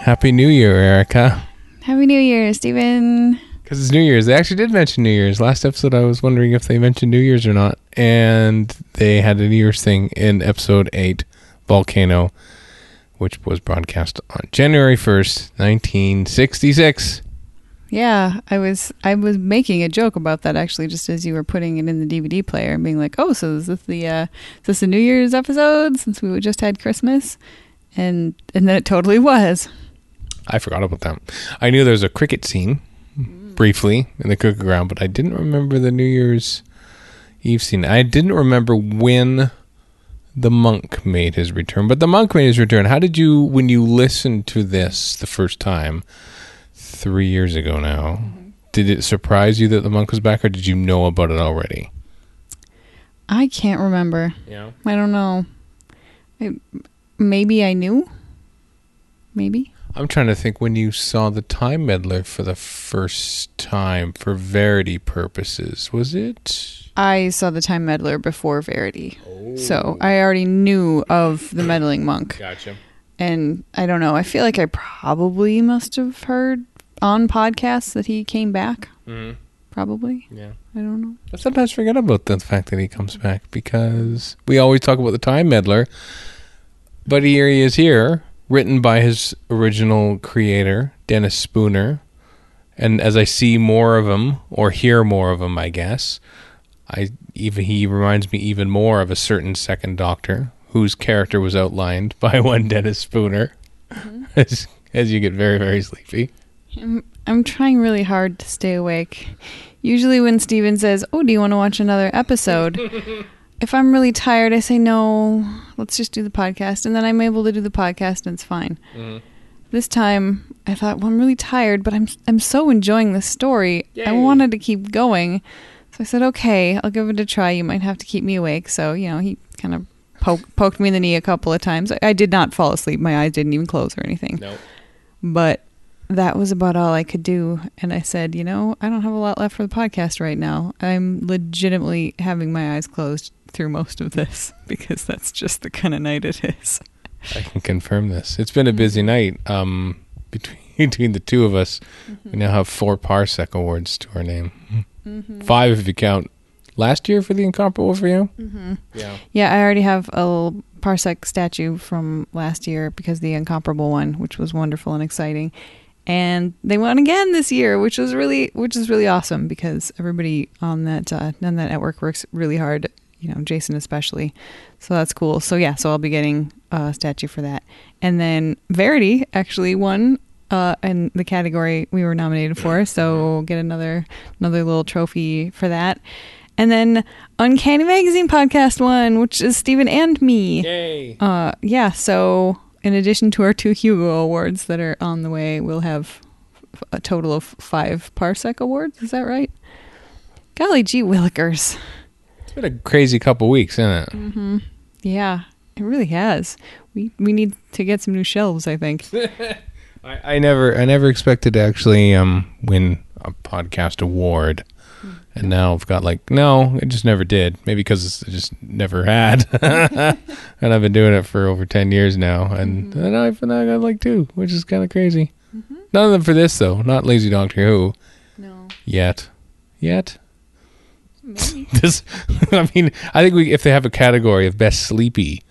Happy New Year, Erika. Happy New Year, Steven. Because it's New Year's. They actually did mention New Year's. Last episode, I was wondering if they mentioned New Year's or not. And they had a New Year's thing in episode 8, Volcano, which was broadcast on January 1st, 1966. Yeah, I was I was making a joke about that actually, just as you were putting it in the DVD player and being like, "Oh, so is this the uh, is this a New Year's episode since we just had Christmas?" And and then it totally was. I forgot about that. I knew there was a cricket scene mm. briefly in the cookie ground, but I didn't remember the New Year's Eve scene. I didn't remember when the monk made his return, but the monk made his return. How did you, when you listened to this the first time, three years ago now, mm-hmm. did it surprise you that the monk was back, or did you know about it already? I can't remember. Yeah. I don't know. I, maybe I knew. Maybe. I'm trying to think when you saw the Time Meddler for the first time for Verity purposes. Was it? I saw the Time Meddler before Verity, so I already knew of the meddling monk. Gotcha. And I don't know. I feel like I probably must have heard on podcasts that he came back. Mm-hmm. Probably. Yeah. I don't know. I sometimes forget about the fact that he comes back because we always talk about the Time Meddler, but here he is here, written by his original creator, Dennis Spooner. And as I see more of him, or hear more of him, I guess, I even he reminds me even more of a certain second Doctor whose character was outlined by one Dennis Spooner. Mm-hmm. as, as you get very very sleepy. I'm, I'm trying really hard to stay awake. Usually, when Steven says, Oh, do you want to watch another episode? if I'm really tired, I say, No, let's just do the podcast. And then I'm able to do the podcast and it's fine. Mm-hmm. This time, I thought, Well, I'm really tired, but I'm, I'm so enjoying the story. I wanted to keep going. So I said, Okay, I'll give it a try. You might have to keep me awake. So, you know, he kind of poke, poked me in the knee a couple of times. I, I did not fall asleep. My eyes didn't even close or anything No. but that was about all I could do. And I said, you know, I don't have a lot left for the podcast right now. I'm legitimately having my eyes closed through most of this because that's just the kind of night it is. I can confirm this. It's been a busy night. Um, between between the two of us, we now have four Parsec awards to our name. Five if you count last year for the incomparable for you. Mm-hmm. Yeah. Yeah, I already have a little Parsec statue from last year because the incomparable one, which was wonderful and exciting. And they won again this year, which was really, which is really awesome because everybody on that uh, on that network works really hard. You know, Jason especially. So that's cool. So yeah, so I'll be getting a statue for that. And then Verity actually won uh, in the category we were nominated for. So we'll get another another little trophy for that. And then Uncanny Magazine podcast won, which is Steven and me. Yay. Uh, yeah. So in addition to our two Hugo awards that are on the way, we'll have a total of five Parsec awards. Is that right? Golly gee willikers. Been a crazy couple weeks, isn't it? Mm-hmm. Yeah, it really has. We we need to get some new shelves. I think. I, I never I never expected to actually um win a podcast award. Hmm. And now I've got like no, it just never did. Maybe because I just never had, and I've been doing it for over ten years now, and mm-hmm. and I've and I got like two, which is kind of crazy. Mm-hmm. None of them for this though, not Lazy Doctor Who No. yet, yet. this, I mean, I think we if they have a category of best sleepy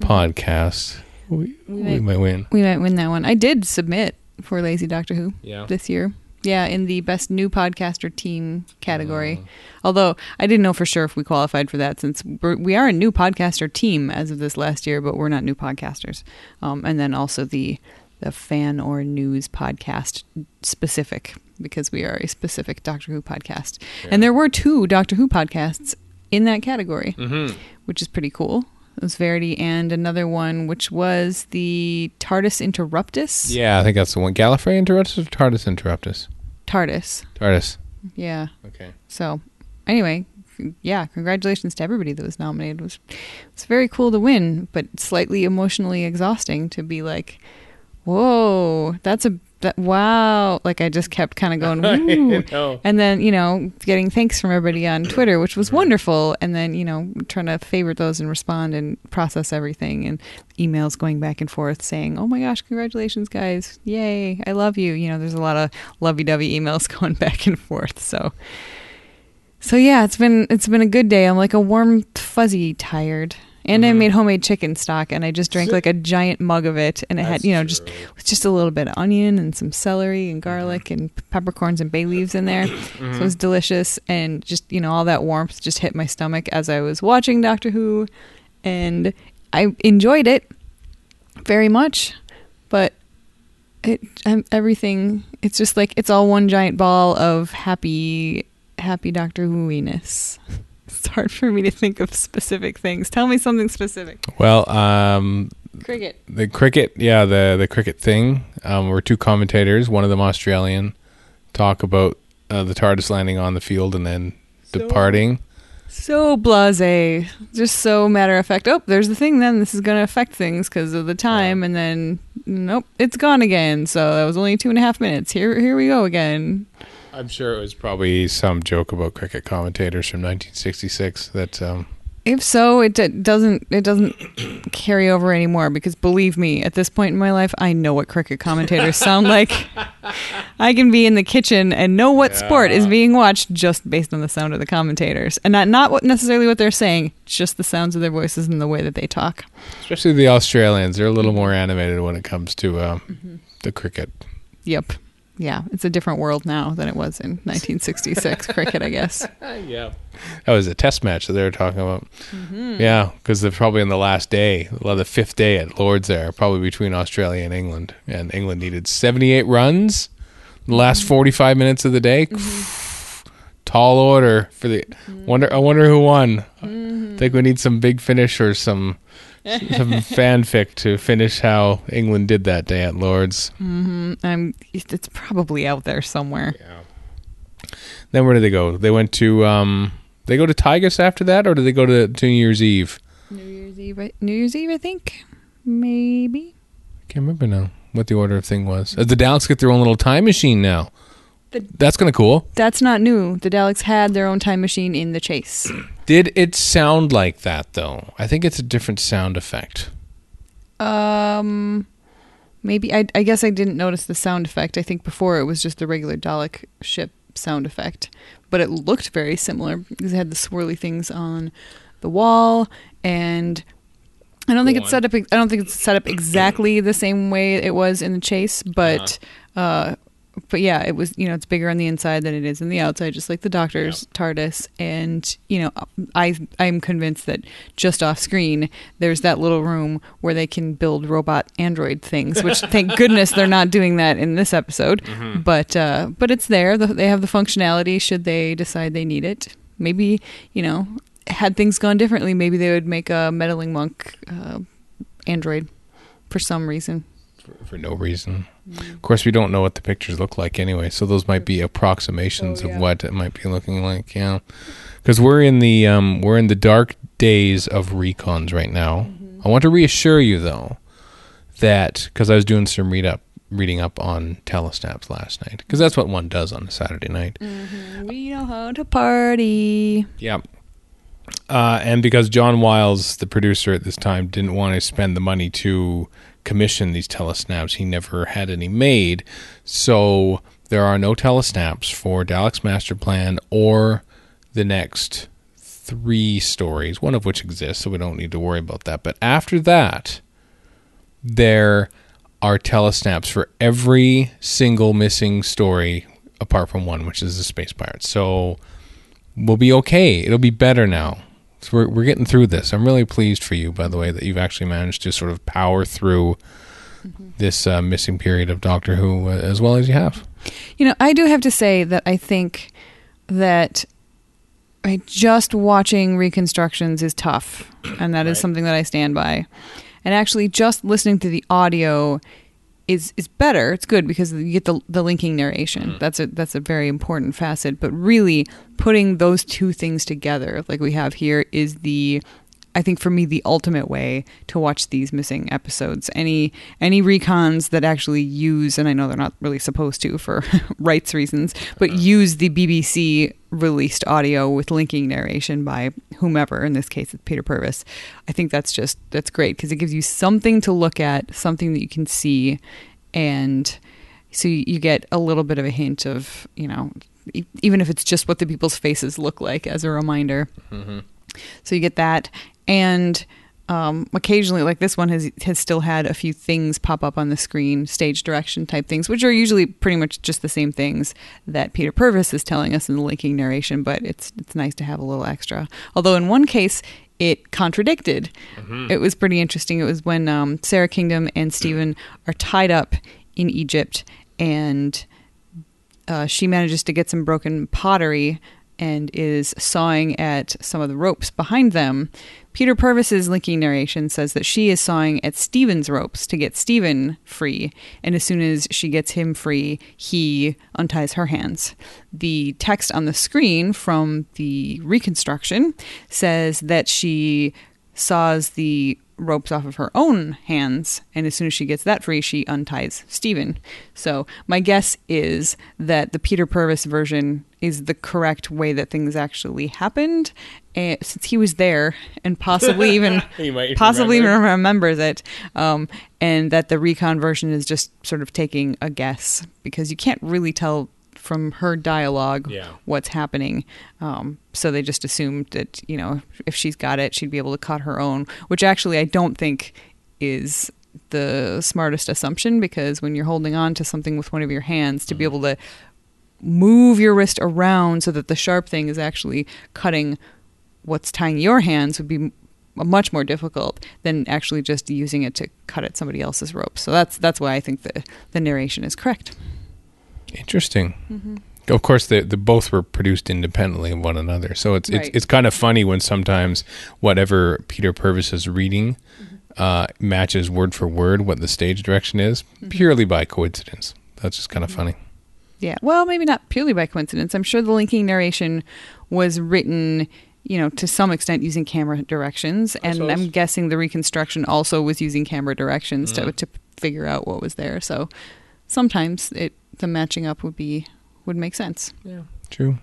podcast, we, we might- might win. We might win that one. I did submit for Lazy Doctor Who Yeah. this year. Yeah, in the best new podcaster team category. Although I didn't know for sure if we qualified for that since we're, we are a new podcaster team as of this last year, but we're not new podcasters. Um, and then also the the fan or news podcast specific because we are a specific Doctor Who podcast. And there were two Doctor Who podcasts in that category, Mm-hmm. which is pretty cool. It was Verity and another one which was the TARDIS Interruptus. Yeah, I think that's the one. Gallifrey Interruptus or TARDIS Interruptus? TARDIS. TARDIS. Yeah. Okay. So, anyway, yeah, congratulations to everybody that was nominated. It was it's very cool to win, but slightly emotionally exhausting to be like, "Whoa, that's a that wow like i just kept kind of going know. and then you know getting thanks from everybody on twitter which was wonderful and then you know trying to favorite those and respond and process everything and emails going back and forth saying oh my gosh congratulations guys. Yay. I love you. You know there's a lot of lovey-dovey emails going back and forth so. So yeah it's been it's been a good day. I'm like a warm fuzzy tired and I Mhm. made homemade chicken stock, and I just drank like a giant mug of it, and it had you know just true. just a little bit of onion and some celery and garlic and peppercorns and bay leaves in there. So Mm-hmm. it was delicious, and just you know all that warmth just hit my stomach as I was watching Doctor Who, and I enjoyed it very much, but it I'm, everything it's just like it's all one giant ball of happy happy Doctor Who-iness. It's hard for me to think of specific things. Tell me something specific. Well, um, Cricket. the cricket, yeah, the the cricket thing. Um, were two commentators, one of them Australian, talk about uh, the TARDIS landing on the field and then So- departing. So blase, just so matter of fact. Oh, there's the thing. Then this is going to affect things because of the time, and then nope, it's gone again. So that was only two and a half minutes. Here, here we go again. I'm sure it was probably some joke about cricket commentators from 1966 that um, If so, it d- doesn't it doesn't carry over anymore because believe me, at this point in my life, I know what cricket commentators sound like. I can be in the kitchen and know what sport is being watched just based on the sound of the commentators, and not not what necessarily what they're saying, just the sounds of their voices and the way that they talk. especially the Australians, they're a little more animated when it comes to um, the cricket. Yep. Yeah, it's a different world now than it was in 1966 cricket, I guess. yeah, that was a test match that they were talking about. Mm-hmm. Yeah, because they're probably on the last day, well, the fifth day at Lords there, probably between Australia and England, and England needed 78 runs the last mm-hmm. 45 minutes of the day. Mm-hmm. Tall order for the wonder. I wonder who won. I think we need some big finish or some some fanfic to finish how England did that day at Lords. I'm, it's probably out there somewhere. Yeah. Then where did they go? They went to um. They go to Tigus after that, or did they go to, to New Year's Eve? New Year's Eve, I- New Year's Eve, I think, maybe. I can't remember now what the order of thing was. Uh, the Daleks get their own little time machine now. The- That's kind of cool. That's not new. The Daleks had their own time machine in the chase. Did it sound like that though? I think it's a different sound effect. Um, maybe I, I guess I didn't notice the sound effect. I think before it was just the regular Dalek ship sound effect, but it looked very similar because it had the swirly things on the wall, and I don't think it's set up. I don't think it's set up exactly the same way it was in the chase, but uh, but yeah, it was. You know, it's bigger on the inside than it is on the outside, just like the Doctor's TARDIS. And you know, I I'm convinced that just off screen, there's that little room where they can build robot android things. Which thank goodness they're not doing that in this episode. But uh, but it's there. They have the functionality should they decide they need it. Maybe you know, had things gone differently, maybe they would make a meddling monk uh, android for some reason. For, for no reason. Of course, we don't know what the pictures look like anyway, so those might be approximations Oh, yeah. of what it might be looking like. Yeah, because we're in the um, we're in the dark days of recons right now. Mm-hmm. I want to reassure you though that because I was doing some read up reading up on telesnaps last night because that's what one does on a Saturday night. We know how to party. Yeah. Uh, and because John Wiles, the producer at this time, didn't want to spend the money to commission these telesnaps, he never had any made. So there are no telesnaps for Dalek's Master Plan or the next three stories, one of which exists, so we don't need to worry about that. But after that, there are telesnaps for every single missing story apart from one, which is the Space Pirates. So we'll be okay. It'll be better now. So we're we're getting through this. I'm really pleased for you, by the way, that you've actually managed to sort of power through this uh, missing period of Doctor Who uh, as well as you have. You know, I do have to say that I think that I just watching reconstructions is tough, and that is Right. something that I stand by. And actually, just listening to the audio is is better. It's good because you get the the linking narration. Mm-hmm. That's a that's a very important facet. But really, putting those two things together, like we have here, is the I think for me the ultimate way to watch these missing episodes. Any any recons that actually use and I know they're not really supposed to for rights reasons, but uh-huh. use the BBC released audio with linking narration by whomever in this case it's Peter Purves. I think that's just that's great because it gives you something to look at, something that you can see and so you get a little bit of a hint of, you know, even if it's just what the people's faces look like as a reminder. Mm-hmm. So you get that, and um, occasionally, like this one has has still had a few things pop up on the screen, stage direction type things, which are usually pretty much just the same things that Peter Purves is telling us in the linking narration. But it's it's nice to have a little extra. Although in one case. It contradicted. It was pretty interesting. It was when um, Sara Kingdom and Steven are tied up in Egypt, and uh, she manages to get some broken pottery and is sawing at some of the ropes behind them. Peter Purves's linking narration says that she is sawing at Steven's ropes to get Steven free, and as soon as she gets him free, he unties her hands. The text on the screen from the reconstruction says that she saws the ropes off of her own hands, and as soon as she gets that free, she unties Steven. So my guess is that the Peter Purves version is the correct way that things actually happened, and since he was there and possibly even possibly remember. even remembers it, um, and that the recon version is just sort of taking a guess because you can't really tell from her dialogue Yeah. what's happening. Um, so they just assumed that you know if she's got it, she'd be able to cut her own, which actually I don't think is the smartest assumption because when you're holding on to something with one of your hands to be able to move your wrist around so that the sharp thing is actually cutting what's tying your hands would be much more difficult than actually just using it to cut at somebody else's rope. So that's that's why I think the the narration is correct. Interesting. Mm-hmm. Of course, the, they both were produced independently of one another, so it's Right. it's it's kind of funny when sometimes whatever Peter Purves is reading Mm-hmm. uh, matches word for word what the stage direction is, Mm-hmm. purely by coincidence. That's just kind of funny. Yeah. Well, maybe not purely by coincidence. I'm sure the linking narration was written, you know, to some extent using camera directions, and. I'm guessing the reconstruction also was using camera directions to to figure out what was there. So sometimes it the matching up would be would make sense. Yeah, true.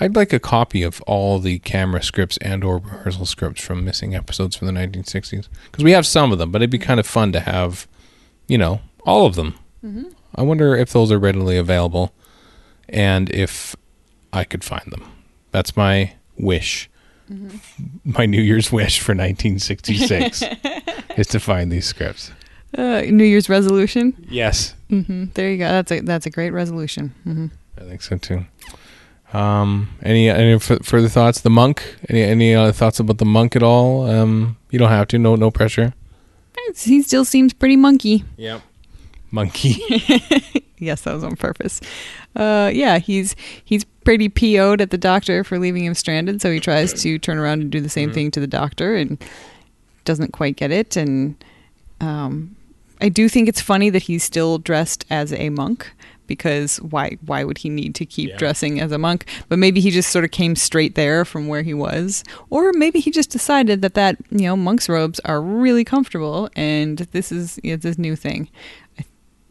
I'd like a copy of all the camera scripts and or rehearsal scripts from missing episodes from the 1960s because we have some of them, but it'd be mm-hmm. kind of fun to have, you know, all of them. Mm-hmm. I wonder if those are readily available and if I could find them. That's my wish. Mm-hmm. My New Year's wish for 1966 is to find these scripts. Uh, New Year's resolution. Yes, hmm There you go. That's a that's a great resolution. hmm I think so too. Um, any any f- further thoughts? The monk. Any any other thoughts about the monk at all? Um, you don't have to. No no pressure. He still seems pretty monkey. Yep. Monkey. Yes, that was on purpose. Uh, yeah, he's he's pretty PO'd at the doctor for leaving him stranded, so he tries to turn around and do the same thing to the doctor and doesn't quite get it. And um, I do think it's funny that he's still dressed as a monk because why why would he need to keep Yeah. dressing as a monk? But maybe he just sort of came straight there from where he was, or maybe he just decided that that you know monk's robes are really comfortable and this is you know, this new thing.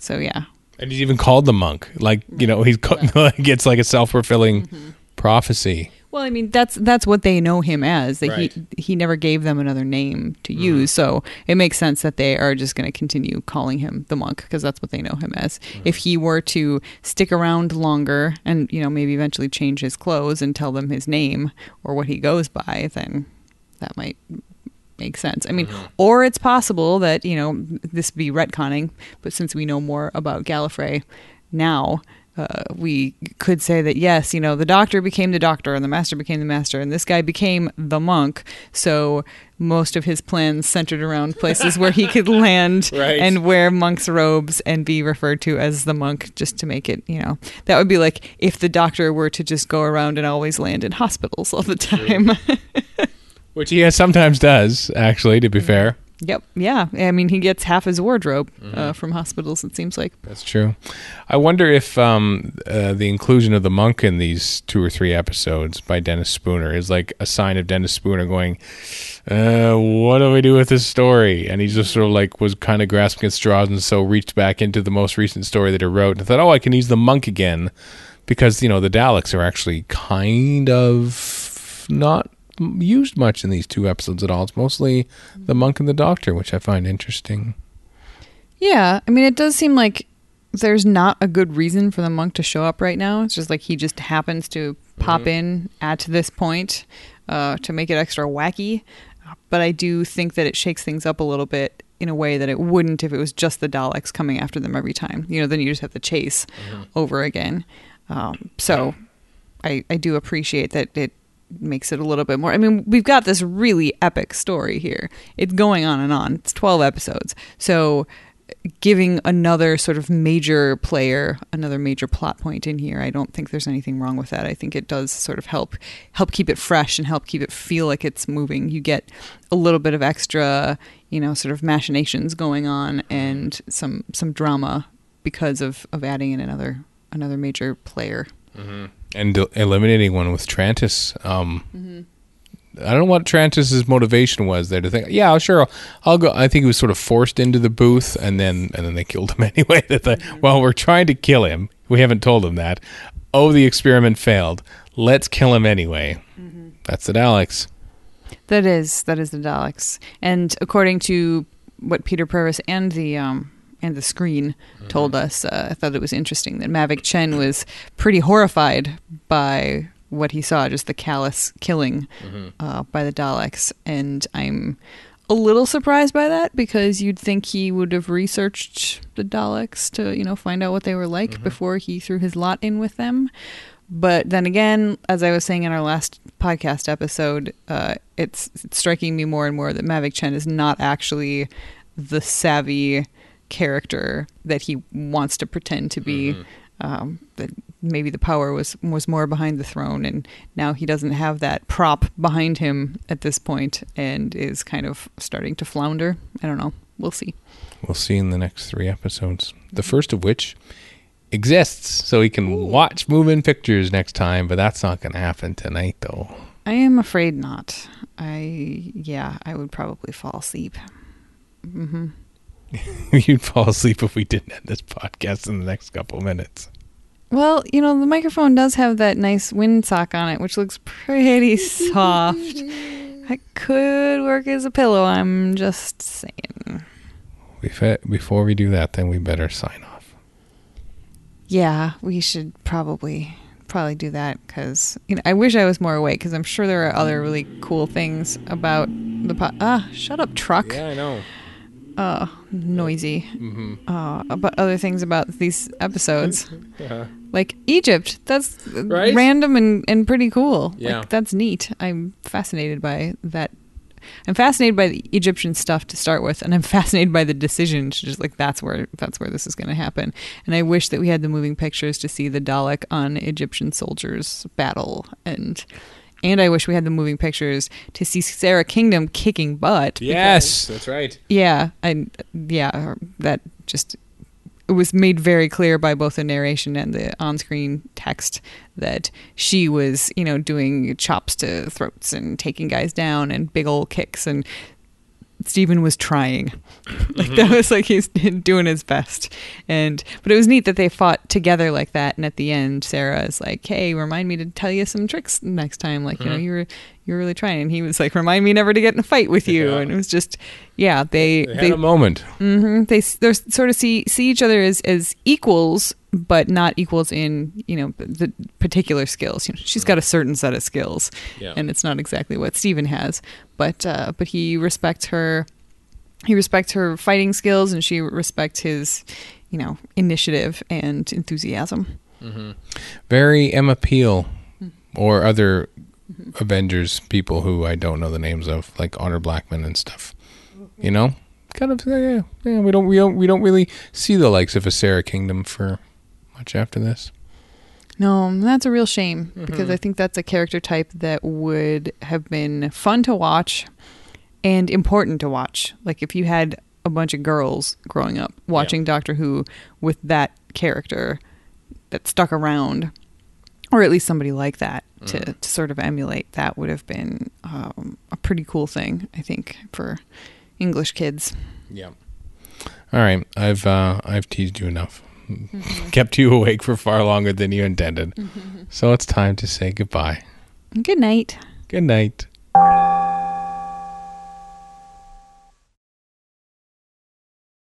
So yeah, and he's even called the monk. Like you know, he's ca- like it's like a self fulfilling mm-hmm. prophecy. Well, I mean that's that's what they know him as. That Right. he he never gave them another name to mm-hmm. use, so it makes sense that they are just going to continue calling him the monk because that's what they know him as. If he were to stick around longer and you know maybe eventually change his clothes and tell them his name or what he goes by, then that might make sense. I mean, mm-hmm. or it's possible that you know this be retconning, but since we know more about Gallifrey now, uh, we could say that yes, you know, the doctor became the doctor and the master became the master, and this guy became the monk. So most of his plans centered around places where he could land Right. and wear monk's robes and be referred to as the monk, just to make it, you know, that would be like if the doctor were to just go around and always land in hospitals all the time. Which he sometimes does, actually. To be fair, Yep. Yeah. I mean, he gets half his wardrobe uh, from hospitals. It seems like. That's true. I wonder if um, uh, the inclusion of the monk in these two or three episodes by Dennis Spooner is like a sign of Dennis Spooner going, uh, "What do we do with this story?" And he just sort of like was kind of grasping at straws, and so reached back into the most recent story that he wrote and thought, "Oh, I can use the monk again," because you know the Daleks are actually kind of not used much in these two episodes at all. It's mostly the monk and the doctor, which I find interesting. Yeah. I mean, it does seem like there's not a good reason for the monk to show up right now. It's just like he just happens to pop in at this point uh, to make it extra wacky. But I do think that it shakes things up a little bit in a way that it wouldn't if it was just the Daleks coming after them every time. You know, then you just have to chase over again. Um, so I, I do appreciate that it makes it a little bit more. I mean, we've got this really epic story here. It's going on and on. It's 12 episodes. So giving another sort of major player another major plot point in here i don't think there's anything wrong with that i think it does sort of help help keep it fresh and help keep it feel like it's moving you get a little bit of extra you know sort of machinations going on and some some drama because of of adding in another another major player and eliminating one with Trantis. Um, I don't know what Trantis's motivation was there to think, yeah, sure, I'll, I'll go. I think he was sort of forced into the booth, and then and then they killed him anyway. That they, well, we're trying to kill him. We haven't told him that. Oh, the experiment failed. Let's kill him anyway. That's the Daleks. That is that is the Daleks, and according to what Peter Purves and the um, and the screen told us, uh, I thought it was interesting that Mavic Chen was pretty horrified by what he saw, just the callous killing uh, by the Daleks, and I'm a little surprised by that because you'd think he would have researched the Daleks to you know find out what they were like before he threw his lot in with them. But then again, as I was saying in our last podcast episode, uh, it's, it's striking me more and more that Mavic Chen is not actually the savvy character that he wants to pretend to be. Um, that maybe the power was was more behind the throne, and now he doesn't have that prop behind him at this point, and is kind of starting to flounder. I don't know. We'll see. We'll see in the next three episodes. The first of which exists, so he can watch move-in pictures next time. But that's not going to happen tonight, though. I am afraid not. I yeah, I would probably fall asleep. hmm You'd fall asleep if we didn't end this podcast in the next couple minutes. Well, you know, the microphone does have that nice windsock on it, which looks pretty soft. That could work as a pillow. I'm just saying. Bef- Before we do that, then we better sign off. Yeah, we should probably probably do that because you know I wish I was more awake because I'm sure there are other really cool things about the po- ah shut up truck Yeah, I know. Uh noisy Mm-hmm. uh about other things about these episodes like Egypt that's Right? random and and pretty cool Yeah. like, that's neat I'm fascinated by that I'm fascinated by the Egyptian stuff to start with, and I'm fascinated by the decision to just like that's where that's where this is going to happen. And I wish that we had the moving pictures to see the Dalek on Egyptian soldiers battle, and and I wish we had the moving pictures to see Sara Kingdom kicking butt. Yes, that's right. Yeah, and yeah, that just it was made very clear by both the narration and the on-screen text that she was, you know, doing chops to throats and taking guys down and big old kicks and Steven was trying. like that was like he's doing his best. And but it was neat that they fought together like that and at the end Sara is like, "Hey, remind me to tell you some tricks next time like, you know, you were you were really trying." And he was like, "Remind me never to get in a fight with you." Yeah. And it was just yeah, they They had a moment. hmm They they're sort of see see each other as as equals, but not equals in you know the particular skills. You know, she's got a certain set of skills, Yeah. and it's not exactly what Steven has. But uh, but he respects her. He respects her fighting skills, and she respects his, you know, initiative and enthusiasm. Very Emma Peel or other Avengers people who I don't know the names of, like Honor Blackman and stuff. You know, kind of. Yeah, yeah. We don't. We don't. We don't really see the likes of a Sara Kingdom for much after this. No, that's a real shame because I think that's a character type that would have been fun to watch and important to watch. Like if you had a bunch of girls growing up watching Doctor Who with that character that stuck around, or at least somebody like that to, Mm. to sort of emulate, that would have been um, a pretty cool thing, I think, for English kids. Yeah. All right, I've uh, I've teased you enough. Kept you awake for far longer than you intended. So it's time to say goodbye. Good night. Good night.